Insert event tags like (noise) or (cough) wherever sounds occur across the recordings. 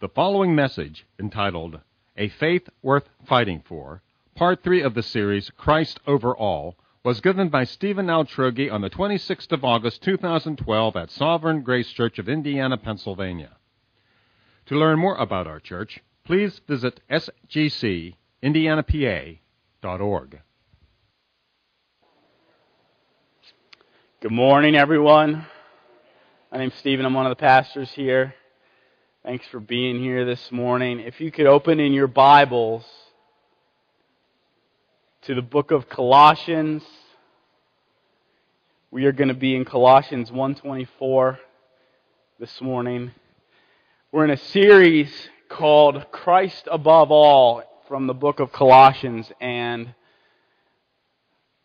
The following message, entitled A Faith Worth Fighting For, part 3 of the series Christ Over All, was given by Stephen Altroghi on the 26th of August 2012 at Sovereign Grace Church of Indiana, Pennsylvania. To learn more about our church, please visit sgcindianapa.org. Good morning, everyone. My name's Stephen. I'm one of the pastors here. Thanks for being here this morning. If you could open in your Bibles to the book of Colossians. We are going to be in Colossians 124 this morning. We're in a series called Christ Above All from the book of Colossians and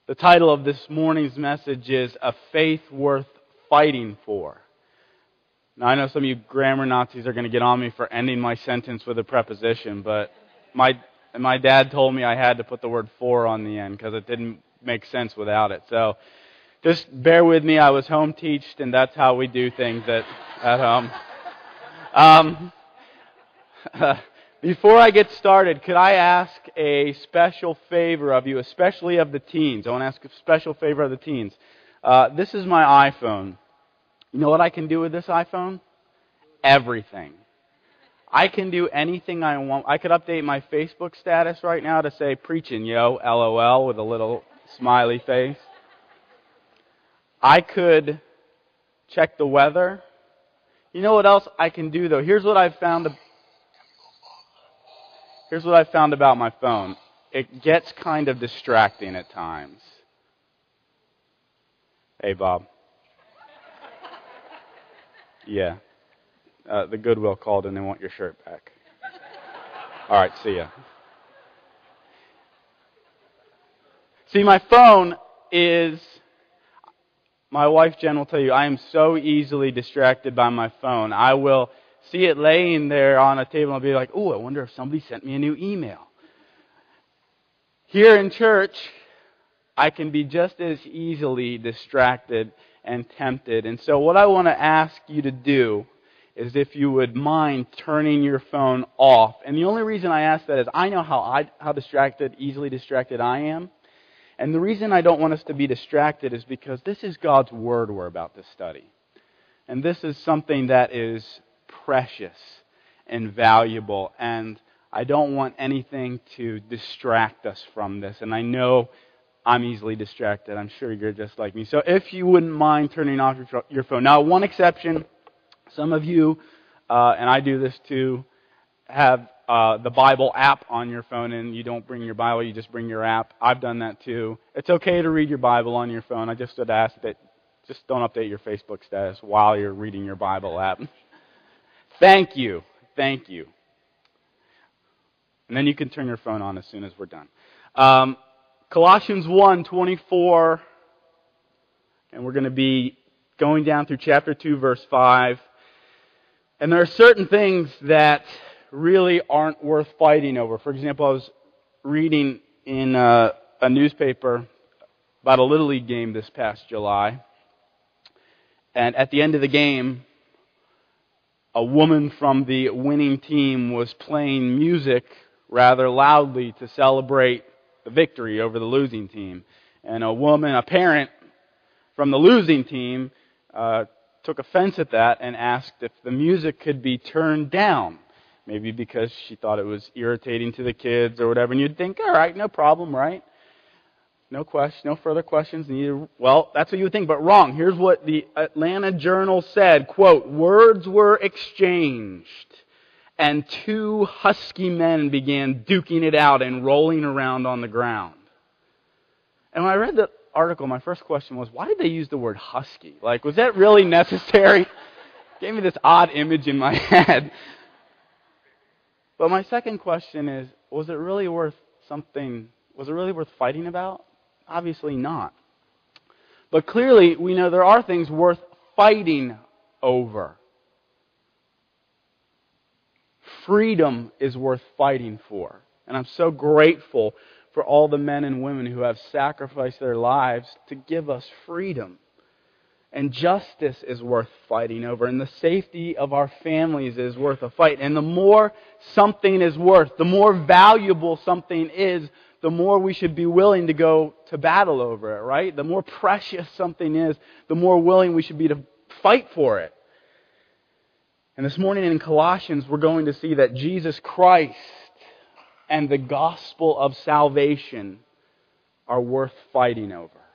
the title of this morning's message is A Faith Worth Fighting For. Now, I know some of you grammar Nazis are going to get on me for ending my sentence with a preposition, but my, my dad told me I had to put the word for on the end because it didn't make sense without it. So just bear with me. I was home teached, and that's how we do things at, at home. Um, (laughs) Before I get started, could I ask a special favor of you, especially of the teens? I want to ask a special favor of the teens. Uh, this is my iPhone. You know what I can do with this iPhone? Everything. I can do anything I want. I could update my Facebook status right now to say preaching, yo, LOL, with a little smiley face. I could check the weather. You know what else I can do though? Here's what I've found Here's what I found about my phone it gets kind of distracting at times. Hey, Bob. Yeah. Uh, the Goodwill called and they want your shirt back. All right, see ya. See, my phone is, my wife Jen will tell you, I am so easily distracted by my phone. I will see it laying there on a table and I'll be like, oh, I wonder if somebody sent me a new email. Here in church, I can be just as easily distracted and tempted. And so what I want to ask you to do is if you would mind turning your phone off. And the only reason I ask that is I know how I, how distracted, easily distracted I am. And the reason I don't want us to be distracted is because this is God's Word we're about to study. And this is something that is precious and valuable. And I don't want anything to distract us from this. And I know I'm easily distracted. I'm sure you're just like me. So if you wouldn't mind turning off your phone. Now, one exception, some of you, uh, and I do this too, have uh, the Bible app on your phone and you don't bring your Bible, you just bring your app. I've done that too. It's okay to read your Bible on your phone. I just would ask that just don't update your Facebook status while you're reading your Bible app. (laughs) Thank you. Thank you. And then you can turn your phone on as soon as we're done. Um, Colossians 1 24, and we're going to be going down through chapter 2, verse 5. And there are certain things that really aren't worth fighting over. For example, I was reading in a, a newspaper about a Little League game this past July. And at the end of the game, a woman from the winning team was playing music rather loudly to celebrate victory over the losing team. And a woman, a parent from the losing team, uh, took offense at that and asked if the music could be turned down. Maybe because she thought it was irritating to the kids or whatever. And you'd think, all right, no problem, right? No question, no further questions needed. Well, that's what you would think, but wrong. Here's what the Atlanta Journal said, quote, words were exchanged and two husky men began duking it out and rolling around on the ground. And when I read the article, my first question was, why did they use the word husky? Like, was that really necessary? (laughs) Gave me this odd image in my (laughs) head. But my second question is, was it really worth something, was it really worth fighting about? Obviously not. But clearly, we know there are things worth fighting over. Freedom is worth fighting for. And I'm so grateful for all the men and women who have sacrificed their lives to give us freedom. and justice is worth fighting over, and the safety of our families is worth a fight. And the more something is worth, the more valuable something is, the more we should be willing to go to battle over it, right? The more precious something is, the more willing we should be to fight for it. And this morning in Colossians, we're going to see that Jesus Christ and the gospel of salvation are worth fighting over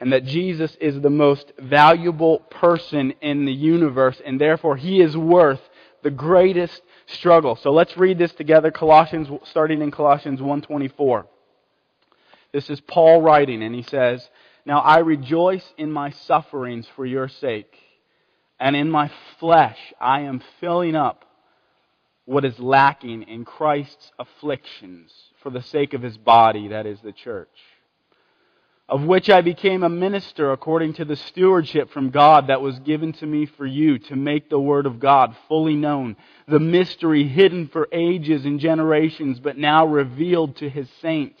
and that Jesus is the most valuable person in the universe, and therefore he is worth the greatest struggle. So let's read this together, Colossians, starting in Colossians 1.24. This is Paul writing, and he says, Now I rejoice in my sufferings for your sake, and in my flesh I am filling up what is lacking in Christ's afflictions for the sake of his body, that is the church of which I became a minister according to the stewardship from God that was given to me for you to make the Word of God fully known, the mystery hidden for ages and generations, but now revealed to His saints.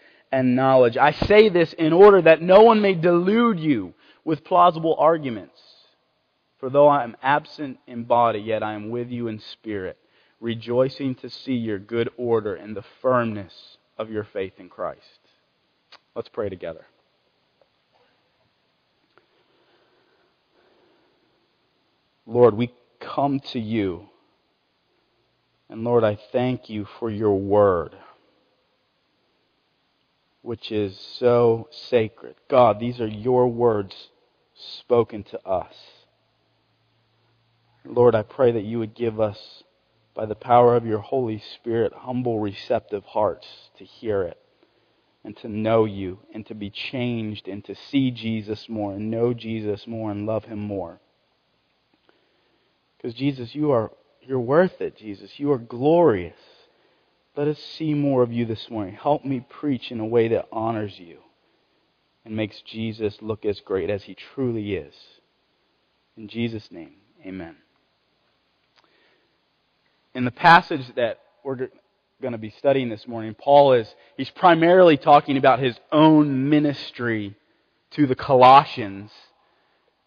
and knowledge. I say this in order that no one may delude you with plausible arguments. For though I am absent in body, yet I am with you in spirit, rejoicing to see your good order and the firmness of your faith in Christ. Let's pray together. Lord, we come to you. And Lord, I thank you for your word, which is so sacred. God, these are your words spoken to us. Lord, I pray that you would give us by the power of your Holy Spirit, humble, receptive hearts to hear it and to know you and to be changed and to see Jesus more and know Jesus more and love him more. Because Jesus, you are you're worth it, Jesus. You are glorious. Let us see more of you this morning. Help me preach in a way that honors you and makes Jesus look as great as he truly is. In Jesus' name, amen in the passage that we're going to be studying this morning, Paul is he's primarily talking about his own ministry to the Colossians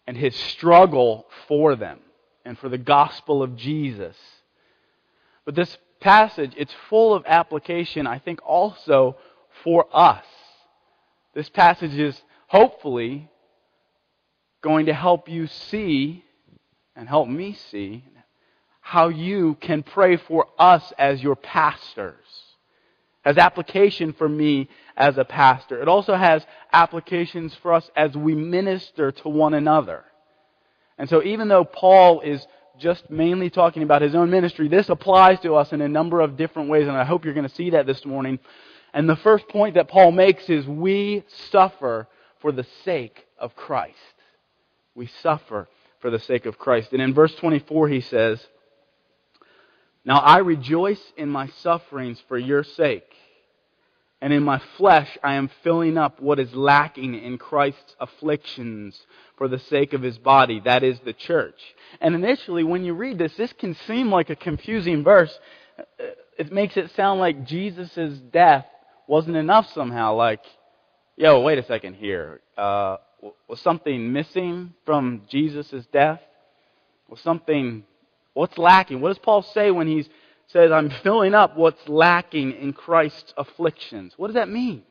and his struggle for them and for the gospel of Jesus. But this passage, it's full of application, I think, also for us. This passage is hopefully going to help you see and help me see how you can pray for us as your pastors. Has application for me as a pastor. It also has applications for us as we minister to one another. And so even though Paul is just mainly talking about his own ministry, this applies to us in a number of different ways, and I hope you're going to see that this morning. And the first point that Paul makes is we suffer for the sake of Christ. We suffer for the sake of Christ. And in verse 24 he says, now I rejoice in my sufferings for your sake. And in my flesh I am filling up what is lacking in Christ's afflictions for the sake of his body, that is the church. And initially, when you read this, this can seem like a confusing verse. It makes it sound like Jesus' death wasn't enough somehow. Like, yo, wait a second here. Uh, was something missing from Jesus' death? Was something What's lacking? What does Paul say when he says, I'm filling up what's lacking in Christ's afflictions? What does that mean?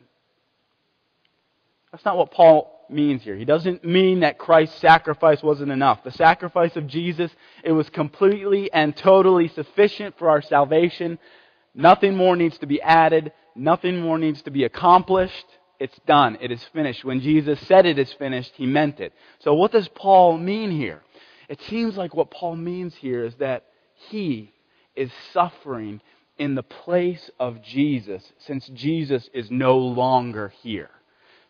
That's not what Paul means here. He doesn't mean that Christ's sacrifice wasn't enough. The sacrifice of Jesus, it was completely and totally sufficient for our salvation. Nothing more needs to be added. Nothing more needs to be accomplished. It's done. It is finished. When Jesus said it is finished, he meant it. So what does Paul mean here? It seems like what Paul means here is that he is suffering in the place of Jesus since Jesus is no longer here.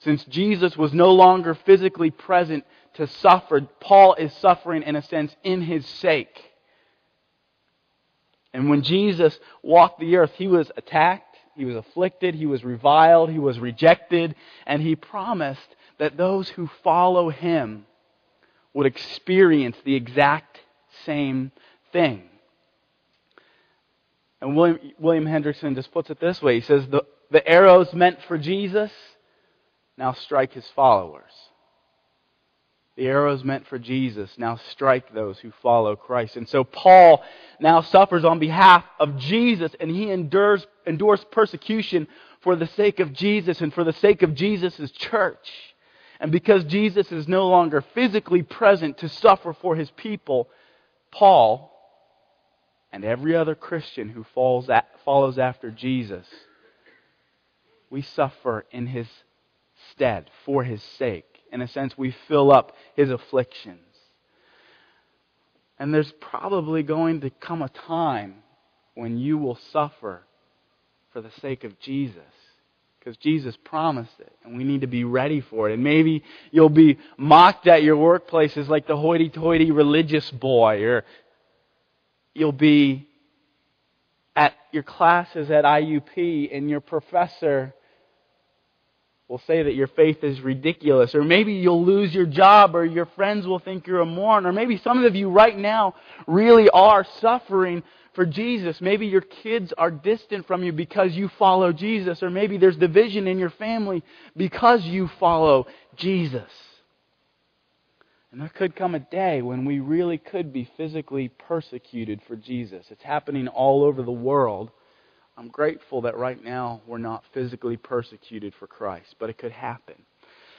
Since Jesus was no longer physically present to suffer, Paul is suffering in a sense in his sake. And when Jesus walked the earth, he was attacked, he was afflicted, he was reviled, he was rejected, and he promised that those who follow him would experience the exact same thing. And William, William Hendriksen just puts it this way. He says, the, the arrows meant for Jesus now strike his followers. The arrows meant for Jesus now strike those who follow Christ. And so Paul now suffers on behalf of Jesus and he endures, endures persecution for the sake of Jesus and for the sake of Jesus' church. And because Jesus is no longer physically present to suffer for his people, Paul and every other Christian who at, follows after Jesus, we suffer in his stead for his sake. In a sense, we fill up his afflictions. And there's probably going to come a time when you will suffer for the sake of Jesus. Because Jesus promised it, and we need to be ready for it. And maybe you'll be mocked at your workplaces like the hoity toity religious boy, or you'll be at your classes at IUP and your professor will say that your faith is ridiculous. Or maybe you'll lose your job or your friends will think you're a moron. Or maybe some of you right now really are suffering for Jesus. Maybe your kids are distant from you because you follow Jesus. Or maybe there's division in your family because you follow Jesus. And there could come a day when we really could be physically persecuted for Jesus. It's happening all over the world. I'm grateful that right now we're not physically persecuted for Christ, but it could happen.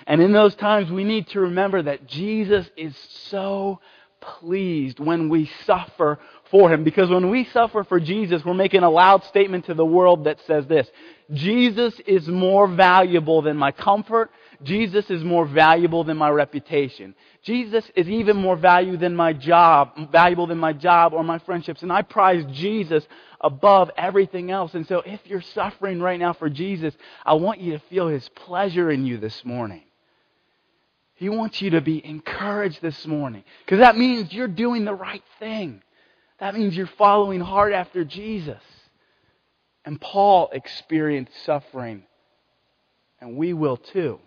And in those times, we need to remember that Jesus is so pleased when we suffer for him. Because when we suffer for Jesus, we're making a loud statement to the world that says this Jesus is more valuable than my comfort. Jesus is more valuable than my reputation. Jesus is even more value than my job, valuable than my job or my friendships. And I prize Jesus above everything else. And so if you're suffering right now for Jesus, I want you to feel His pleasure in you this morning. He wants you to be encouraged this morning. Because that means you're doing the right thing. That means you're following hard after Jesus. And Paul experienced suffering. And we will too.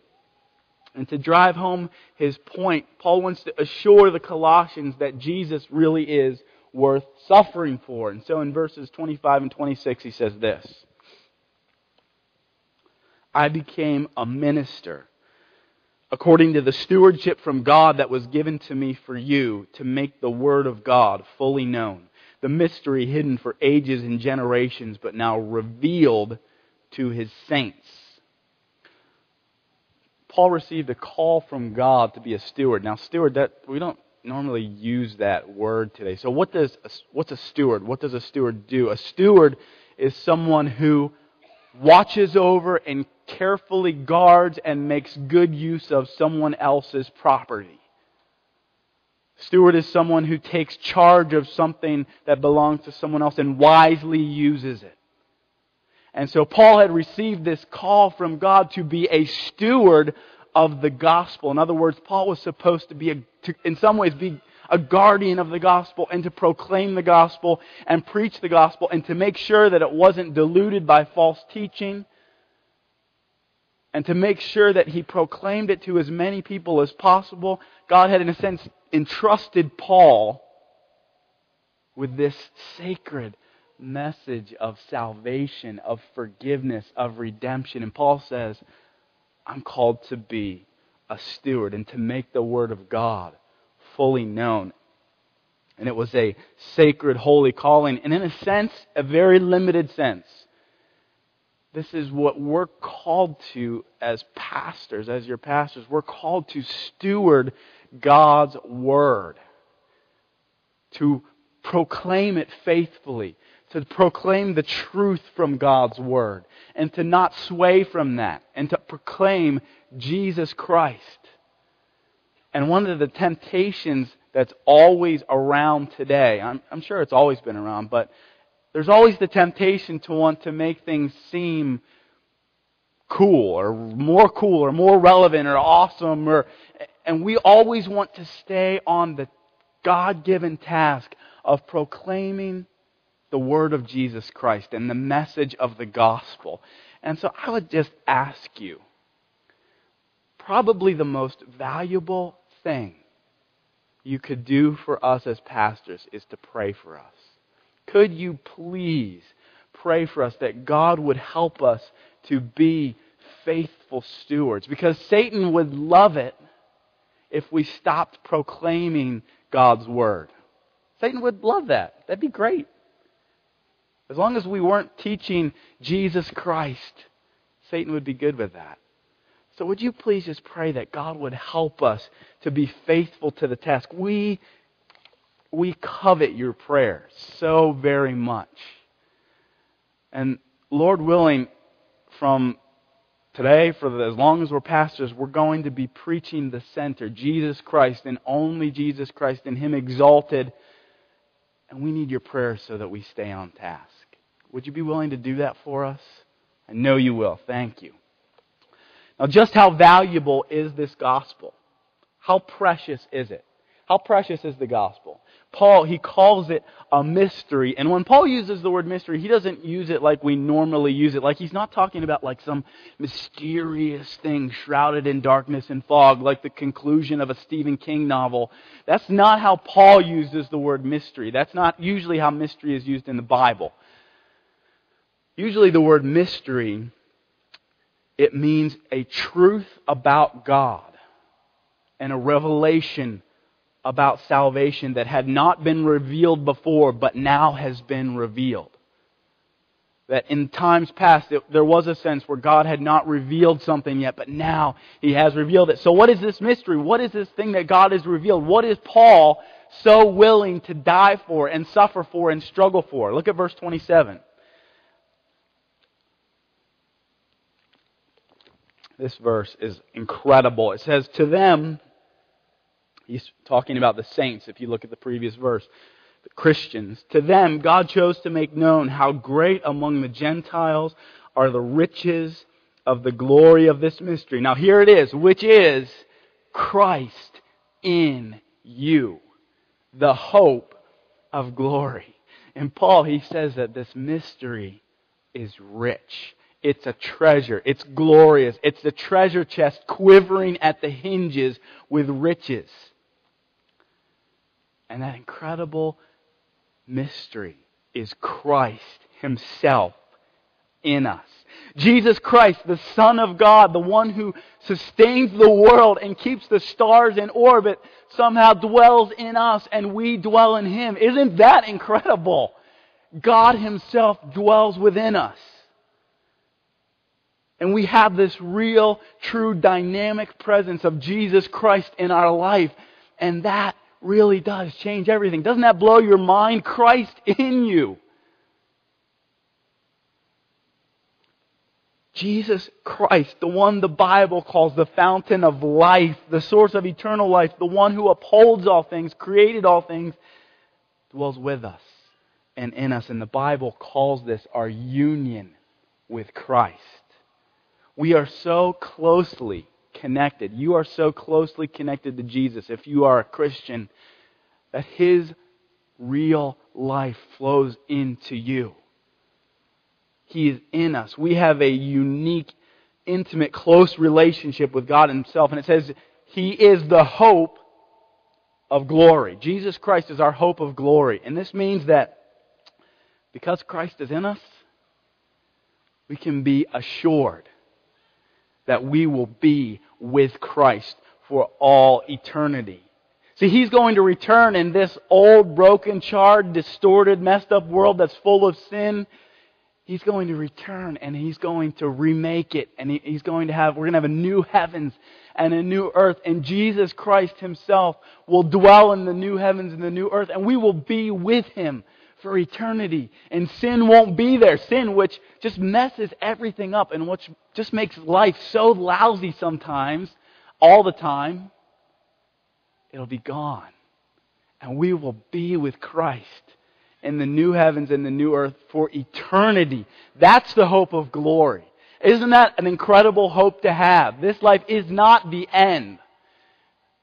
And to drive home his point, Paul wants to assure the Colossians that Jesus really is worth suffering for. And so in verses 25 and 26, he says this I became a minister according to the stewardship from God that was given to me for you to make the Word of God fully known, the mystery hidden for ages and generations, but now revealed to his saints. Paul received a call from God to be a steward. Now, steward, that we don't normally use that word today. So, what does a, what's a steward? What does a steward do? A steward is someone who watches over and carefully guards and makes good use of someone else's property. Steward is someone who takes charge of something that belongs to someone else and wisely uses it. And so Paul had received this call from God to be a steward of the gospel. In other words, Paul was supposed to be, a, to, in some ways, be a guardian of the gospel and to proclaim the gospel and preach the gospel and to make sure that it wasn't diluted by false teaching and to make sure that he proclaimed it to as many people as possible. God had, in a sense, entrusted Paul with this sacred message of salvation, of forgiveness, of redemption. And Paul says, I'm called to be a steward and to make the Word of God fully known. And it was a sacred, holy calling, and in a sense, a very limited sense. This is what we're called to as pastors, as your pastors. We're called to steward God's Word, to proclaim it faithfully, to proclaim the truth from God's Word, and to not sway from that, and to proclaim Jesus Christ. And one of the temptations that's always around today, I'm, I'm sure it's always been around, but there's always the temptation to want to make things seem cool or more cool or more relevant or awesome or and we always want to stay on the God-given task of proclaiming the word of Jesus Christ and the message of the gospel. And so I would just ask you probably the most valuable thing you could do for us as pastors is to pray for us. Could you please pray for us that God would help us to be faithful stewards? Because Satan would love it if we stopped proclaiming God's word. Satan would love that. That'd be great. As long as we weren't teaching Jesus Christ, Satan would be good with that. So would you please just pray that God would help us to be faithful to the task? We we covet your prayers so very much. And Lord willing, from today, for the, as long as we're pastors, we're going to be preaching the center, Jesus Christ and only Jesus Christ and Him exalted. And we need your prayers so that we stay on task. Would you be willing to do that for us? I know you will. Thank you. Now, just how valuable is this gospel? How precious is it? How precious is the gospel? Paul, he calls it a mystery. And when Paul uses the word mystery, he doesn't use it like we normally use it. Like he's not talking about like some mysterious thing shrouded in darkness and fog, like the conclusion of a Stephen King novel. That's not how Paul uses the word mystery. That's not usually how mystery is used in the Bible. Usually the word mystery, it means a truth about God and a revelation about salvation that had not been revealed before, but now has been revealed. That in times past, it, there was a sense where God had not revealed something yet, but now He has revealed it. So what is this mystery? What is this thing that God has revealed? What is Paul so willing to die for and suffer for and struggle for? Look at verse 27. This verse is incredible. It says, To them, He's talking about the saints, if you look at the previous verse. The Christians. To them, God chose to make known how great among the Gentiles are the riches of the glory of this mystery. Now here it is, which is Christ in you, the hope of glory. And Paul, he says that this mystery is rich. It's a treasure. It's glorious. It's the treasure chest quivering at the hinges with riches. And that incredible mystery is Christ Himself in us. Jesus Christ, the Son of God, the one who sustains the world and keeps the stars in orbit, somehow dwells in us and we dwell in Him. Isn't that incredible? God Himself dwells within us. And we have this real, true, dynamic presence of Jesus Christ in our life. And that really does change everything. Doesn't that blow your mind? Christ in you. Jesus Christ, the one the Bible calls the fountain of life, the source of eternal life, the one who upholds all things, created all things, dwells with us and in us. And the Bible calls this our union with Christ. We are so closely connected. You are so closely connected to Jesus if you are a Christian that His real life flows into you. He is in us. We have a unique, intimate, close relationship with God Himself. And it says, He is the hope of glory. Jesus Christ is our hope of glory. And this means that because Christ is in us, we can be assured that we will be with Christ for all eternity. See, He's going to return in this old, broken, charred, distorted, messed up world that's full of sin. He's going to return and he's going to remake it and he's going to have, we're going to have a new heavens and a new earth and Jesus Christ himself will dwell in the new heavens and the new earth and we will be with him for eternity. And sin won't be there. Sin, which just messes everything up and which just makes life so lousy sometimes, all the time, it'll be gone. And we will be with Christ in the new heavens and the new earth for eternity. That's the hope of glory. Isn't that an incredible hope to have? This life is not the end.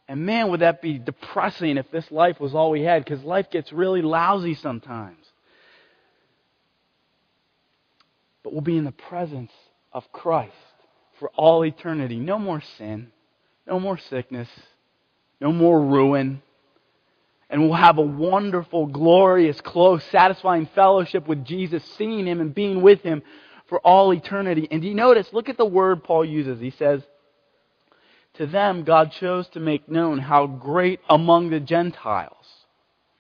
And man, would that be depressing if this life was all we had, because life gets really lousy sometimes. But we'll be in the presence of Christ for all eternity. No more sin, no more sickness, no more ruin, and we'll have a wonderful, glorious, close, satisfying fellowship with Jesus, seeing Him and being with Him for all eternity. And do you notice, look at the word Paul uses. He says, To them God chose to make known how great among the Gentiles.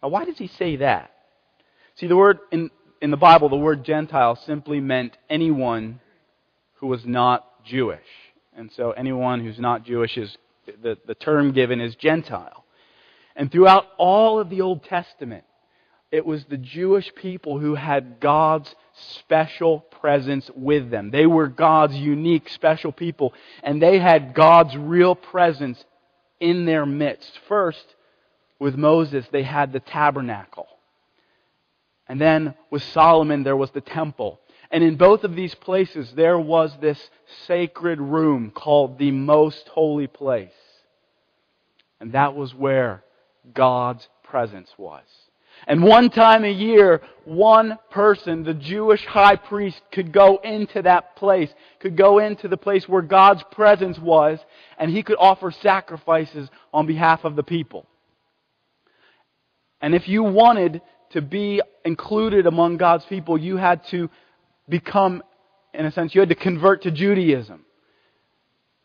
Now, why does he say that? See, the word in, in the Bible, the word Gentile simply meant anyone who was not Jewish. And so anyone who's not Jewish is, the, the term given is Gentile. And throughout all of the Old Testament, it was the Jewish people who had God's special presence with them. They were God's unique, special people, and they had God's real presence in their midst. First, with Moses, they had the tabernacle. And then with Solomon, there was the temple. And in both of these places, there was this sacred room called the most holy place. And that was where God's presence was. And one time a year, one person, the Jewish high priest, could go into that place, could go into the place where God's presence was, and he could offer sacrifices on behalf of the people. And if you wanted to be included among God's people, you had to become, in a sense, you had to convert to Judaism.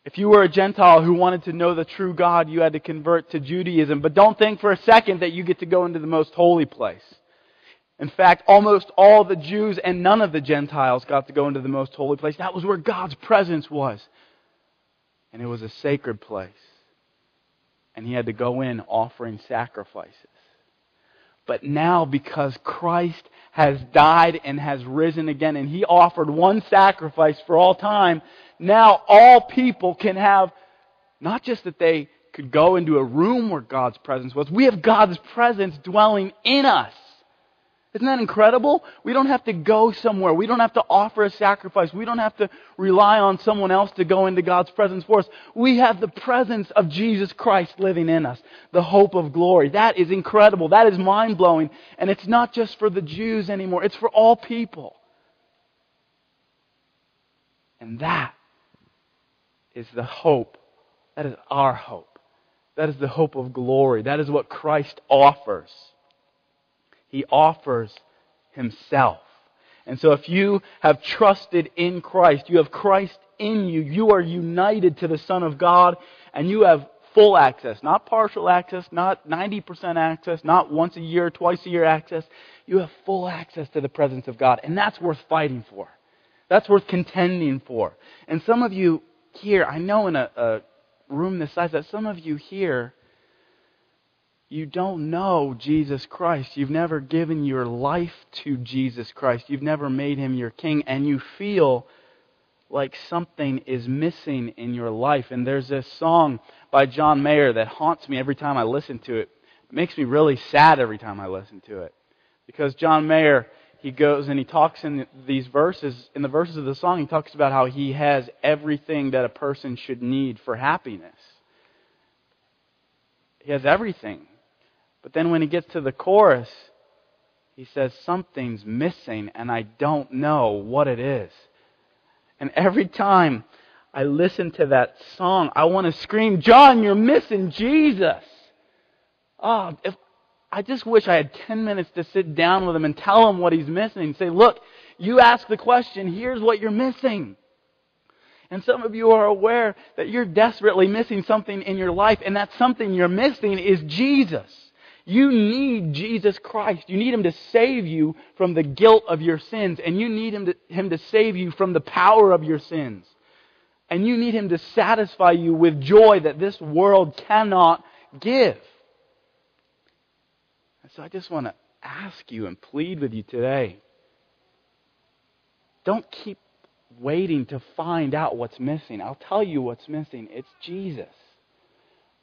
If you were a Gentile who wanted to know the true God, you had to convert to Judaism. But don't think for a second that you get to go into the most holy place. In fact, almost all the Jews and none of the Gentiles got to go into the most holy place. That was where God's presence was. And it was a sacred place. And he had to go in offering sacrifices. But now, because Christ has died and has risen again, and he offered one sacrifice for all time, now all people can have not just that they could go into a room where God's presence was, we have God's presence dwelling in us. Isn't that incredible? We don't have to go somewhere. We don't have to offer a sacrifice. We don't have to rely on someone else to go into God's presence for us. We have the presence of Jesus Christ living in us, the hope of glory. That is incredible. That is mind blowing. And it's not just for the Jews anymore, it's for all people. And that is the hope. That is our hope. That is the hope of glory. That is what Christ offers. He offers Himself. And so if you have trusted in Christ, you have Christ in you, you are united to the Son of God, and you have full access, not partial access, not 90% access, not once a year, twice a year access. You have full access to the presence of God, and that's worth fighting for. That's worth contending for. And some of you here, I know in a, a room this size that some of you here, you don't know Jesus Christ. You've never given your life to Jesus Christ. You've never made him your king, and you feel like something is missing in your life. And there's this song by John Mayer that haunts me every time I listen to it. It makes me really sad every time I listen to it. Because John Mayer he goes and he talks in these verses, in the verses of the song, he talks about how he has everything that a person should need for happiness. He has everything. But then when he gets to the chorus, he says, Something's missing and I don't know what it is. And every time I listen to that song, I want to scream, John, you're missing Jesus. Oh, if I just wish I had 10 minutes to sit down with him and tell him what he's missing and say, look, you ask the question, here's what you're missing. And some of you are aware that you're desperately missing something in your life, and that something you're missing is Jesus. You need Jesus Christ. You need Him to save you from the guilt of your sins, and you need Him to, him to save you from the power of your sins. And you need Him to satisfy you with joy that this world cannot give. So I just want to ask you and plead with you today. Don't keep waiting to find out what's missing. I'll tell you what's missing. It's Jesus.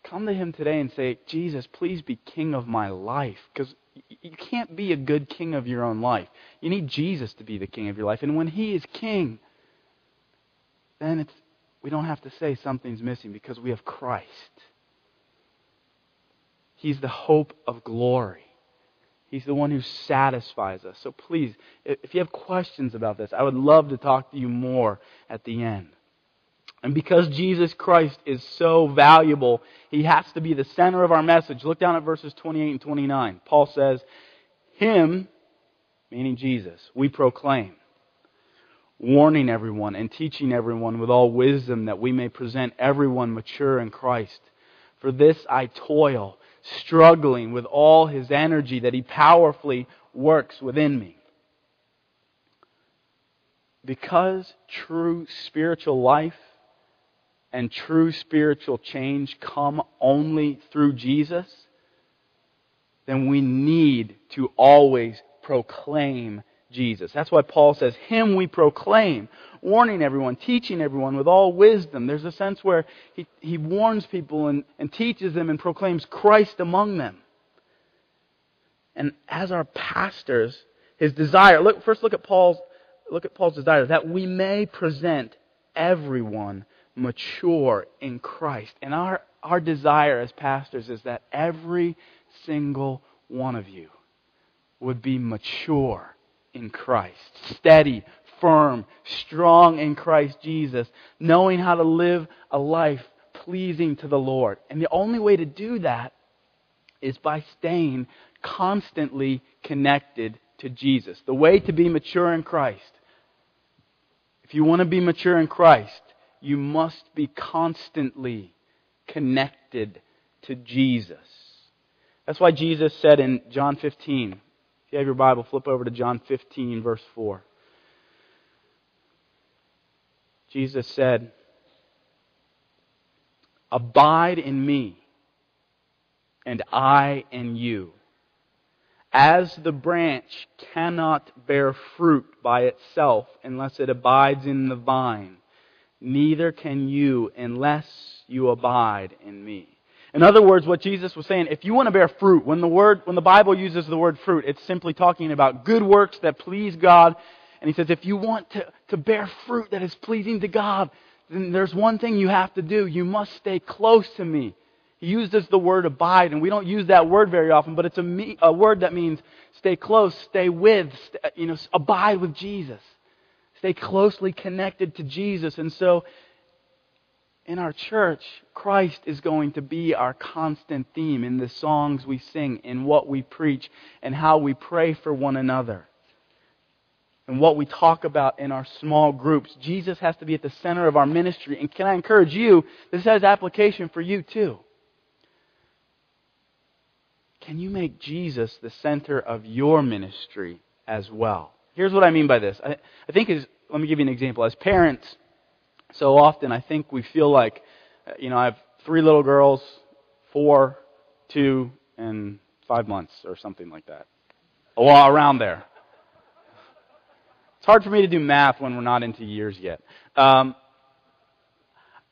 Come to Him today and say, Jesus, please be king of my life. Because you can't be a good king of your own life. You need Jesus to be the king of your life. And when He is king, then it's, we don't have to say something's missing because we have Christ. He's the hope of glory. He's the one who satisfies us. So please, if you have questions about this, I would love to talk to you more at the end. And because Jesus Christ is so valuable, he has to be the center of our message. Look down at verses 28 and 29. Paul says, Him, meaning Jesus, we proclaim, warning everyone and teaching everyone with all wisdom that we may present everyone mature in Christ. For this I toil struggling with all his energy that he powerfully works within me. Because true spiritual life and true spiritual change come only through Jesus, then we need to always proclaim Jesus. That's why Paul says, Him we proclaim, warning everyone, teaching everyone with all wisdom. There's a sense where he, he warns people and, and teaches them and proclaims Christ among them. And as our pastors, his desire, look, first look at Paul's, look at Paul's desire, that we may present everyone mature in Christ. And our, our desire as pastors is that every single one of you would be mature in Christ. Steady, firm, strong in Christ Jesus, knowing how to live a life pleasing to the Lord. And the only way to do that is by staying constantly connected to Jesus. The way to be mature in Christ. If you want to be mature in Christ, you must be constantly connected to Jesus. That's why Jesus said in John 15, if you have your Bible, flip over to John 15, verse 4. Jesus said, Abide in me, and I in you. As the branch cannot bear fruit by itself unless it abides in the vine, neither can you unless you abide in me. In other words, what Jesus was saying, if you want to bear fruit, when the word, when the Bible uses the word fruit, it's simply talking about good works that please God. And he says, if you want to, to bear fruit that is pleasing to God, then there's one thing you have to do. You must stay close to me. He uses the word abide, and we don't use that word very often, but it's a, me, a word that means stay close, stay with, you know, abide with Jesus. Stay closely connected to Jesus. And so in our church, Christ is going to be our constant theme in the songs we sing, in what we preach, and how we pray for one another, and what we talk about in our small groups. Jesus has to be at the center of our ministry. And can I encourage you, this has application for you too. Can you make Jesus the center of your ministry as well? Here's what I mean by this. I, I think is, let me give you an example. As parents, so often I think we feel like, uh, you know, I have three little girls, four, two, and five months or something like that. Well, around there. It's hard for me to do math when we're not into years yet. Um,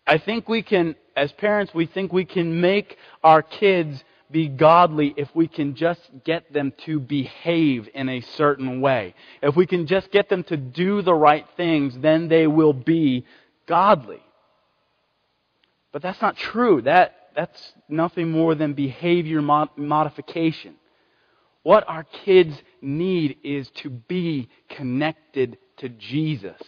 I think we can, as parents, we think we can make our kids be godly if we can just get them to behave in a certain way. If we can just get them to do the right things, then they will be godly. But that's not true. That, that's nothing more than behavior mod- modification. What our kids need is to be connected to Jesus.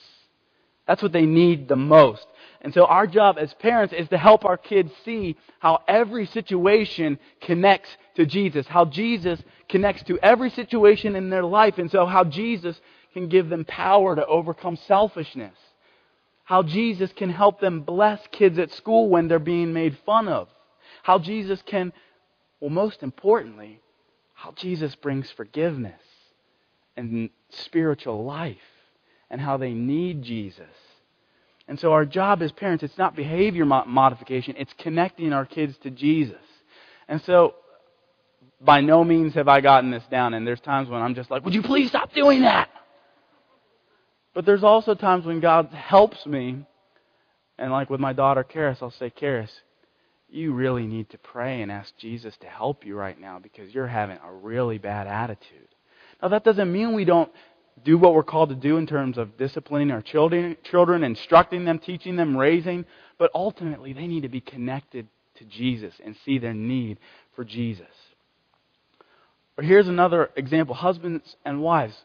That's what they need the most. And so our job as parents is to help our kids see how every situation connects to Jesus, how Jesus connects to every situation in their life, and so how Jesus can give them power to overcome selfishness how Jesus can help them bless kids at school when they're being made fun of. How Jesus can, well, most importantly, how Jesus brings forgiveness and spiritual life and how they need Jesus. And so our job as parents, it's not behavior modification, it's connecting our kids to Jesus. And so by no means have I gotten this down, and there's times when I'm just like, would you please stop doing that? But there's also times when God helps me, and like with my daughter Karis, I'll say, Karis, you really need to pray and ask Jesus to help you right now because you're having a really bad attitude. Now that doesn't mean we don't do what we're called to do in terms of disciplining our children, children, instructing them, teaching them, raising, but ultimately they need to be connected to Jesus and see their need for Jesus. Or here's another example husbands and wives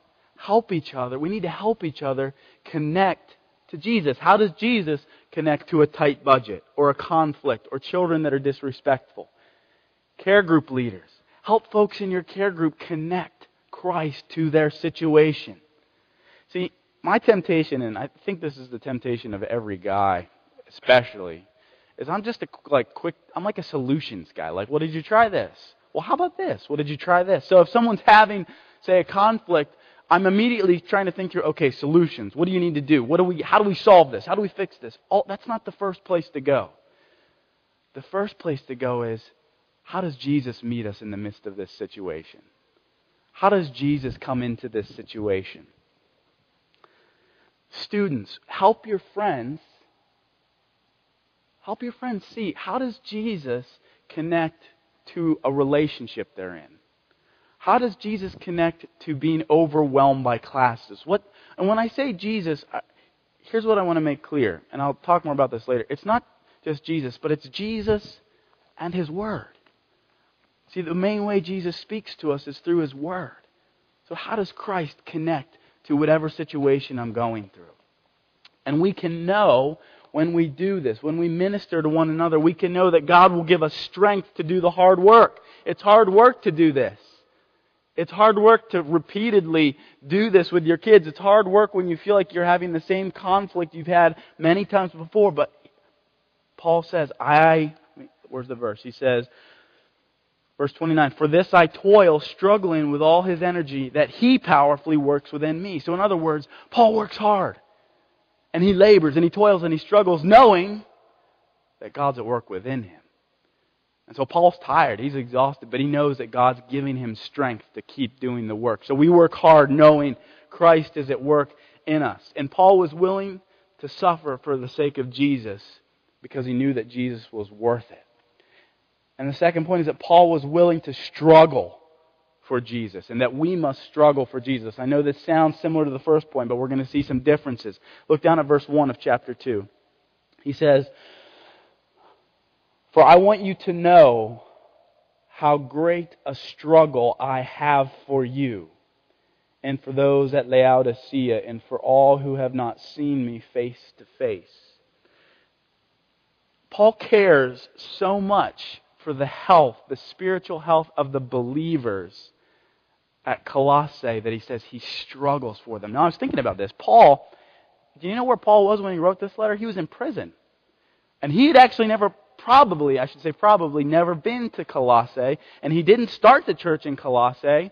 help each other. We need to help each other connect to Jesus. How does Jesus connect to a tight budget or a conflict or children that are disrespectful? Care group leaders. Help folks in your care group connect Christ to their situation. See, my temptation, and I think this is the temptation of every guy, especially, is I'm just a like quick. I'm like a solutions guy. Like, well, did you try this? Well, how about this? Well, did you try this? So if someone's having, say, a conflict, I'm immediately trying to think through. Okay, solutions. What do you need to do? What do we? How do we solve this? How do we fix this? All, that's not the first place to go. The first place to go is, how does Jesus meet us in the midst of this situation? How does Jesus come into this situation? Students, help your friends. Help your friends see how does Jesus connect to a relationship they're in? How does Jesus connect to being overwhelmed by classes? What and when I say Jesus, here's what I want to make clear, and I'll talk more about this later. It's not just Jesus, but it's Jesus and his word. See, the main way Jesus speaks to us is through his word. So how does Christ connect to whatever situation I'm going through? And we can know when we do this, when we minister to one another, we can know that God will give us strength to do the hard work. It's hard work to do this. It's hard work to repeatedly do this with your kids. It's hard work when you feel like you're having the same conflict you've had many times before. But Paul says, I, where's the verse? He says, verse 29, For this I toil, struggling with all his energy, that he powerfully works within me. So in other words, Paul works hard and he labors and he toils and he struggles knowing that God's at work within him. And so Paul's tired, he's exhausted, but he knows that God's giving him strength to keep doing the work. So we work hard knowing Christ is at work in us. And Paul was willing to suffer for the sake of Jesus because he knew that Jesus was worth it. And the second point is that Paul was willing to struggle for Jesus and that we must struggle for Jesus. I know this sounds similar to the first point, but we're going to see some differences. Look down at verse 1 of chapter 2. He says, For I want you to know how great a struggle I have for you and for those at Laodicea and for all who have not seen me face to face. Paul cares so much for the health, the spiritual health of the believers at Colossae that he says he struggles for them. Now, I was thinking about this. Paul, do you know where Paul was when he wrote this letter? He was in prison. And he had actually never, probably, I should say probably, never been to Colossae. And he didn't start the church in Colossae.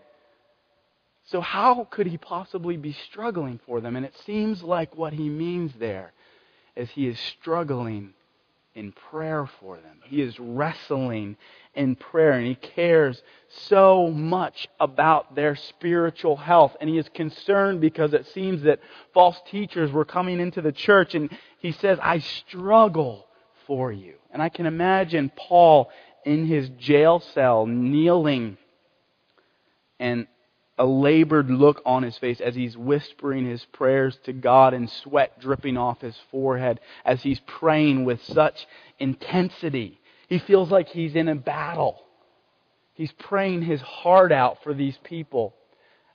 So, how could he possibly be struggling for them? And it seems like what he means there is he is struggling in prayer for them. He is wrestling in prayer and he cares so much about their spiritual health. And he is concerned because it seems that false teachers were coming into the church and he says, I struggle you. And I can imagine Paul in his jail cell kneeling and a labored look on his face as he's whispering his prayers to God and sweat dripping off his forehead as he's praying with such intensity. He feels like he's in a battle. He's praying his heart out for these people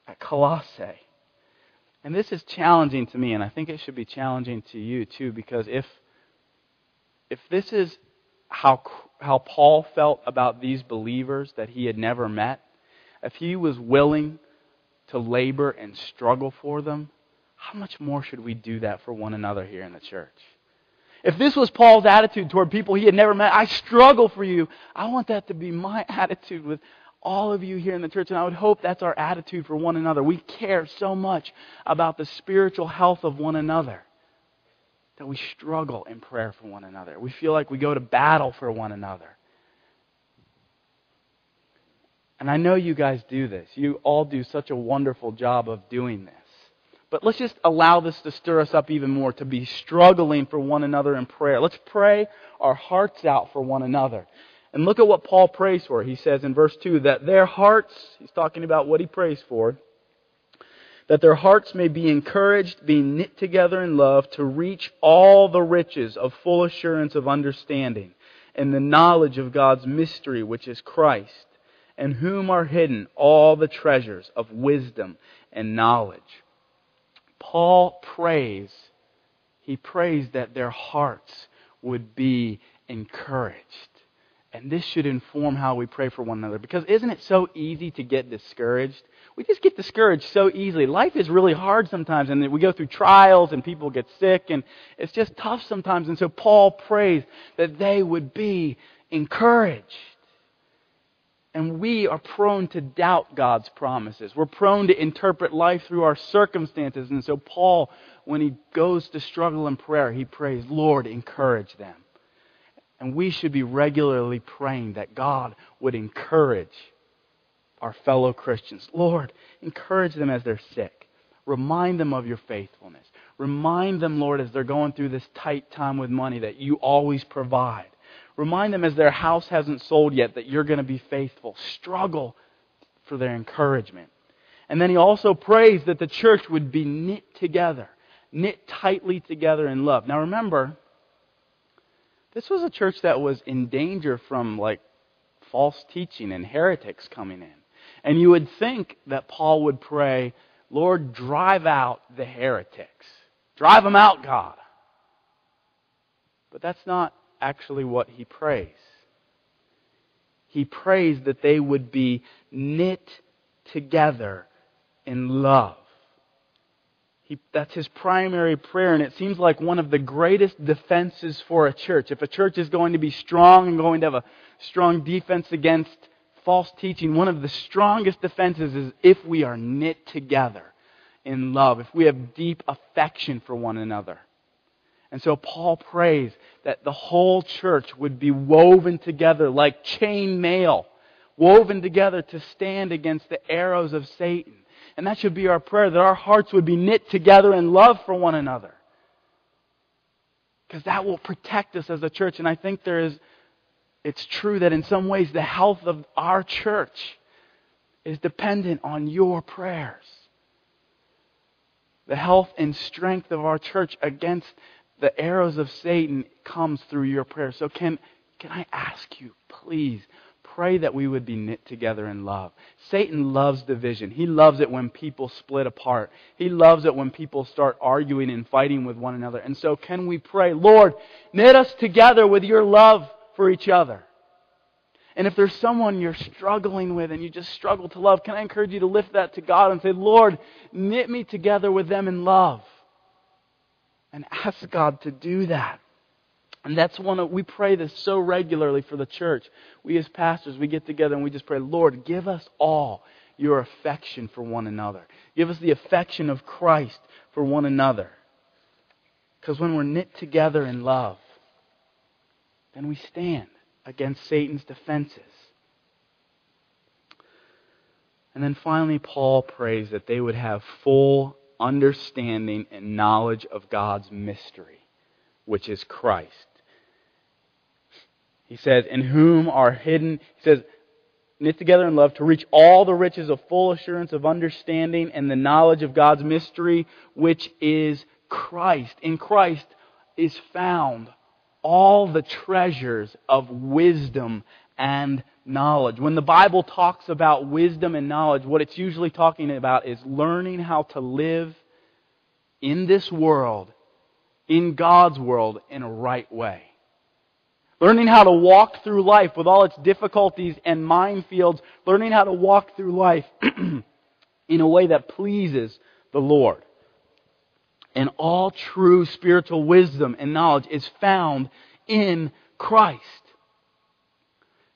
at Colossae. And this is challenging to me, and I think it should be challenging to you too, because if, if this is how, how Paul felt about these believers that he had never met, if he was willing to labor and struggle for them, how much more should we do that for one another here in the church? If this was Paul's attitude toward people he had never met, I struggle for you. I want that to be my (laughs) attitude with all of you here in the church, and I would hope that's our attitude for one another. We care so much about the spiritual health of one another that we struggle in prayer for one another. We feel like we go to battle for one another. And I know you guys do this. You all do such a wonderful job of doing this. But let's just allow this to stir us up even more to be struggling for one another in prayer. Let's pray our hearts out for one another. And look at what Paul prays for. He says in verse 2 that their hearts, he's talking about what he prays for, that their hearts may be encouraged, being knit together in love, to reach all the riches of full assurance of understanding and the knowledge of God's mystery, which is Christ, in whom are hidden all the treasures of wisdom and knowledge. Paul prays, he prays that their hearts would be encouraged. And this should inform how we pray for one another. Because isn't it so easy to get discouraged? We just get discouraged so easily. Life is really hard sometimes, and we go through trials, and people get sick, and it's just tough sometimes. And so Paul prays that they would be encouraged. And we are prone to doubt God's promises. We're prone to interpret life through our circumstances. And so, Paul, when he goes to struggle in prayer, he prays, Lord, encourage them. And we should be regularly praying that God would encourage our fellow Christians. Lord, encourage them as they're sick. Remind them of your faithfulness. Remind them, Lord, as they're going through this tight time with money, that you always provide. Remind them as their house hasn't sold yet that you're going to be faithful. Struggle for their encouragement. And then he also prays that the church would be knit together, knit tightly together in love. Now remember, this was a church that was in danger from like false teaching and heretics coming in. And you would think that Paul would pray, Lord, drive out the heretics. Drive them out, God. But that's not actually what he prays. He prays that they would be knit together in love. He, that's his primary prayer, and it seems like one of the greatest defenses for a church. If a church is going to be strong and going to have a strong defense against false teaching, one of the strongest defenses is if we are knit together in love, if we have deep affection for one another. And so Paul prays that the whole church would be woven together like chain mail, woven together to stand against the arrows of Satan. And that should be our prayer, that our hearts would be knit together in love for one another. Because that will protect us as a church. And I think there is, it's true that in some ways the health of our church is dependent on your prayers. The health and strength of our church against the arrows of Satan comes through your prayers. So can, can I ask you, please, pray that we would be knit together in love. Satan loves division. He loves it when people split apart. He loves it when people start arguing and fighting with one another. And so can we pray, Lord, knit us together with your love for each other. And if there's someone you're struggling with and you just struggle to love, can I encourage you to lift that to God and say, Lord, knit me together with them in love. And ask God to do that. And that's one of, we pray this so regularly for the church. We as pastors, we get together and we just pray, Lord, give us all your affection for one another. Give us the affection of Christ for one another. Because when we're knit together in love, then we stand against Satan's defenses. And then finally, Paul prays that they would have full understanding and knowledge of God's mystery, which is Christ. He says, In whom are hidden, he says, knit together in love to reach all the riches of full assurance of understanding and the knowledge of God's mystery, which is Christ. In Christ is found all the treasures of wisdom and knowledge. When the Bible talks about wisdom and knowledge, what it's usually talking about is learning how to live in this world, in God's world, in a right way. Learning how to walk through life with all its difficulties and minefields. Learning how to walk through life (clears throat) in a way that pleases the Lord. And all true spiritual wisdom and knowledge is found in Christ.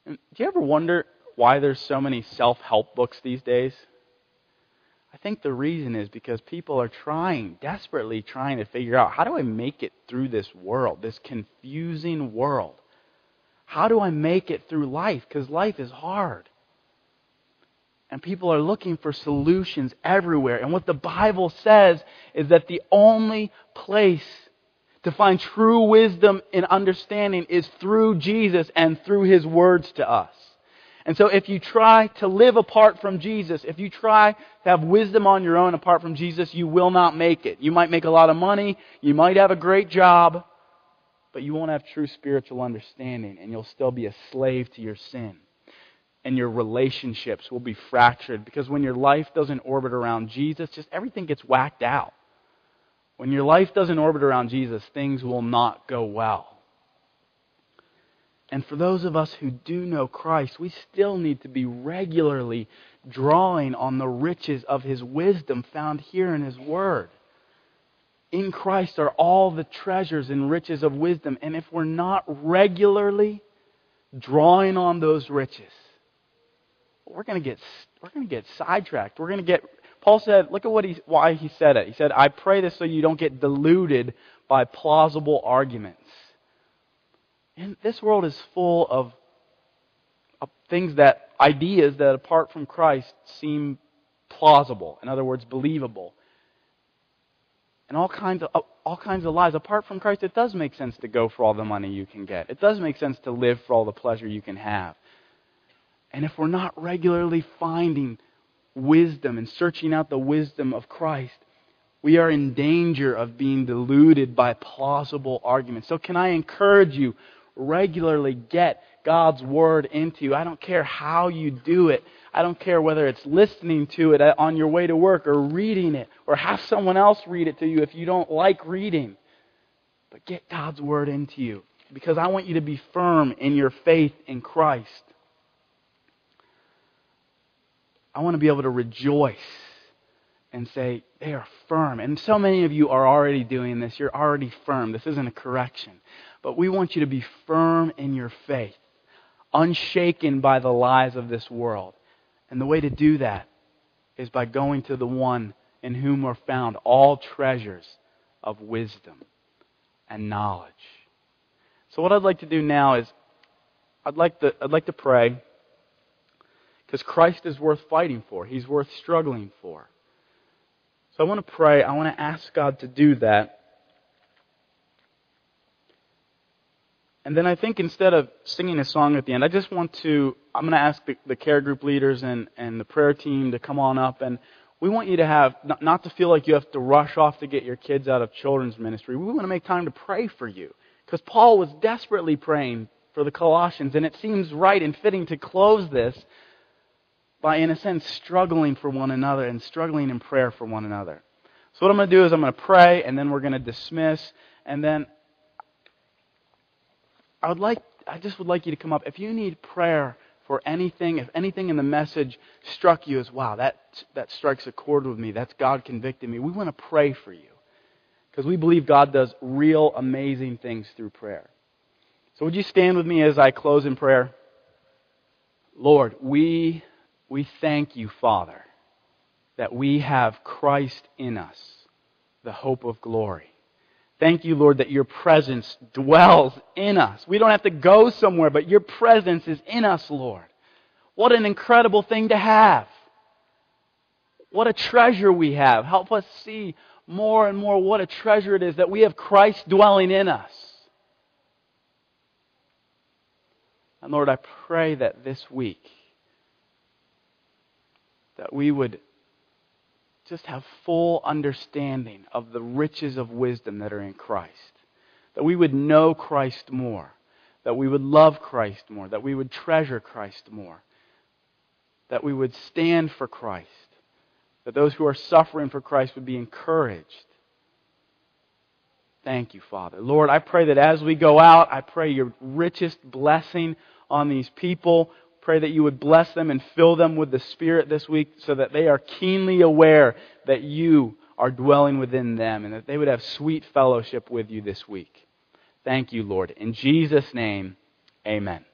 And do you ever wonder why there's so many self help books these days? I think the reason is because people are trying, desperately trying to figure out how do I make it through this world, this confusing world? How do I make it through life? Because life is hard. And people are looking for solutions everywhere. And what the Bible says is that the only place to find true wisdom and understanding is through Jesus and through His words to us. And so if you try to live apart from Jesus, if you try to have wisdom on your own apart from Jesus, you will not make it. You might make a lot of money, you might have a great job, but you won't have true spiritual understanding, and you'll still be a slave to your sin. And your relationships will be fractured because when your life doesn't orbit around Jesus, just everything gets whacked out. When your life doesn't orbit around Jesus, things will not go well. And for those of us who do know Christ, we still need to be regularly drawing on the riches of His wisdom found here in His Word. In Christ are all the treasures and riches of wisdom. And if we're not regularly drawing on those riches, we're going to get we're going to get sidetracked. We're going to get Paul said, look at what he why he said it. He said, "I pray this so you don't get deluded by plausible arguments." And this world is full of, of things that, ideas that apart from Christ seem plausible. In other words, believable. And all kinds of, all kinds of lies. Apart from Christ, it does make sense to go for all the money you can get. It does make sense to live for all the pleasure you can have. And if we're not regularly finding wisdom and searching out the wisdom of Christ, we are in danger of being deluded by plausible arguments. So, can I encourage you regularly get God's Word into you. I don't care how you do it. I don't care whether it's listening to it on your way to work or reading it or have someone else read it to you if you don't like reading. But get God's Word into you because I want you to be firm in your faith in Christ. I want to be able to rejoice and say, they are firm. And so many of you are already doing this. You're already firm. This isn't a correction. But we want you to be firm in your faith, unshaken by the lies of this world. And the way to do that is by going to the one in whom are found all treasures of wisdom and knowledge. So what I'd like to do now is I'd like to, I'd like to pray because Christ is worth fighting for. He's worth struggling for. So I want to pray. I want to ask God to do that. And then I think instead of singing a song at the end, I just want to, I'm going to ask the, the care group leaders and, and the prayer team to come on up. And we want you to have, not, not to feel like you have to rush off to get your kids out of children's ministry. We want to make time to pray for you. Because Paul was desperately praying for the Colossians. And it seems right and fitting to close this by, in a sense, struggling for one another and struggling in prayer for one another. So what I'm going to do is I'm going to pray and then we're going to dismiss. And then I would like, I just would like you to come up. If you need prayer for anything, if anything in the message struck you as, wow, that, that strikes a chord with me, that's God convicting me, we want to pray for you. Because we believe God does real amazing things through prayer. So would you stand with me as I close in prayer? Lord, we, we thank you, Father, that we have Christ in us, the hope of glory. Thank you, Lord, that your presence dwells in us. We don't have to go somewhere, but your presence is in us, Lord. What an incredible thing to have. What a treasure we have. Help us see more and more what a treasure it is that we have Christ dwelling in us. And Lord, I pray that this week that we would just have full understanding of the riches of wisdom that are in Christ. That we would know Christ more. That we would love Christ more. That we would treasure Christ more. That we would stand for Christ. That those who are suffering for Christ would be encouraged. Thank you, Father. Lord, I pray that as we go out, I pray your richest blessing on these people pray that you would bless them and fill them with the Spirit this week so that they are keenly aware that you are dwelling within them and that they would have sweet fellowship with you this week. Thank you, Lord. In Jesus' name, amen.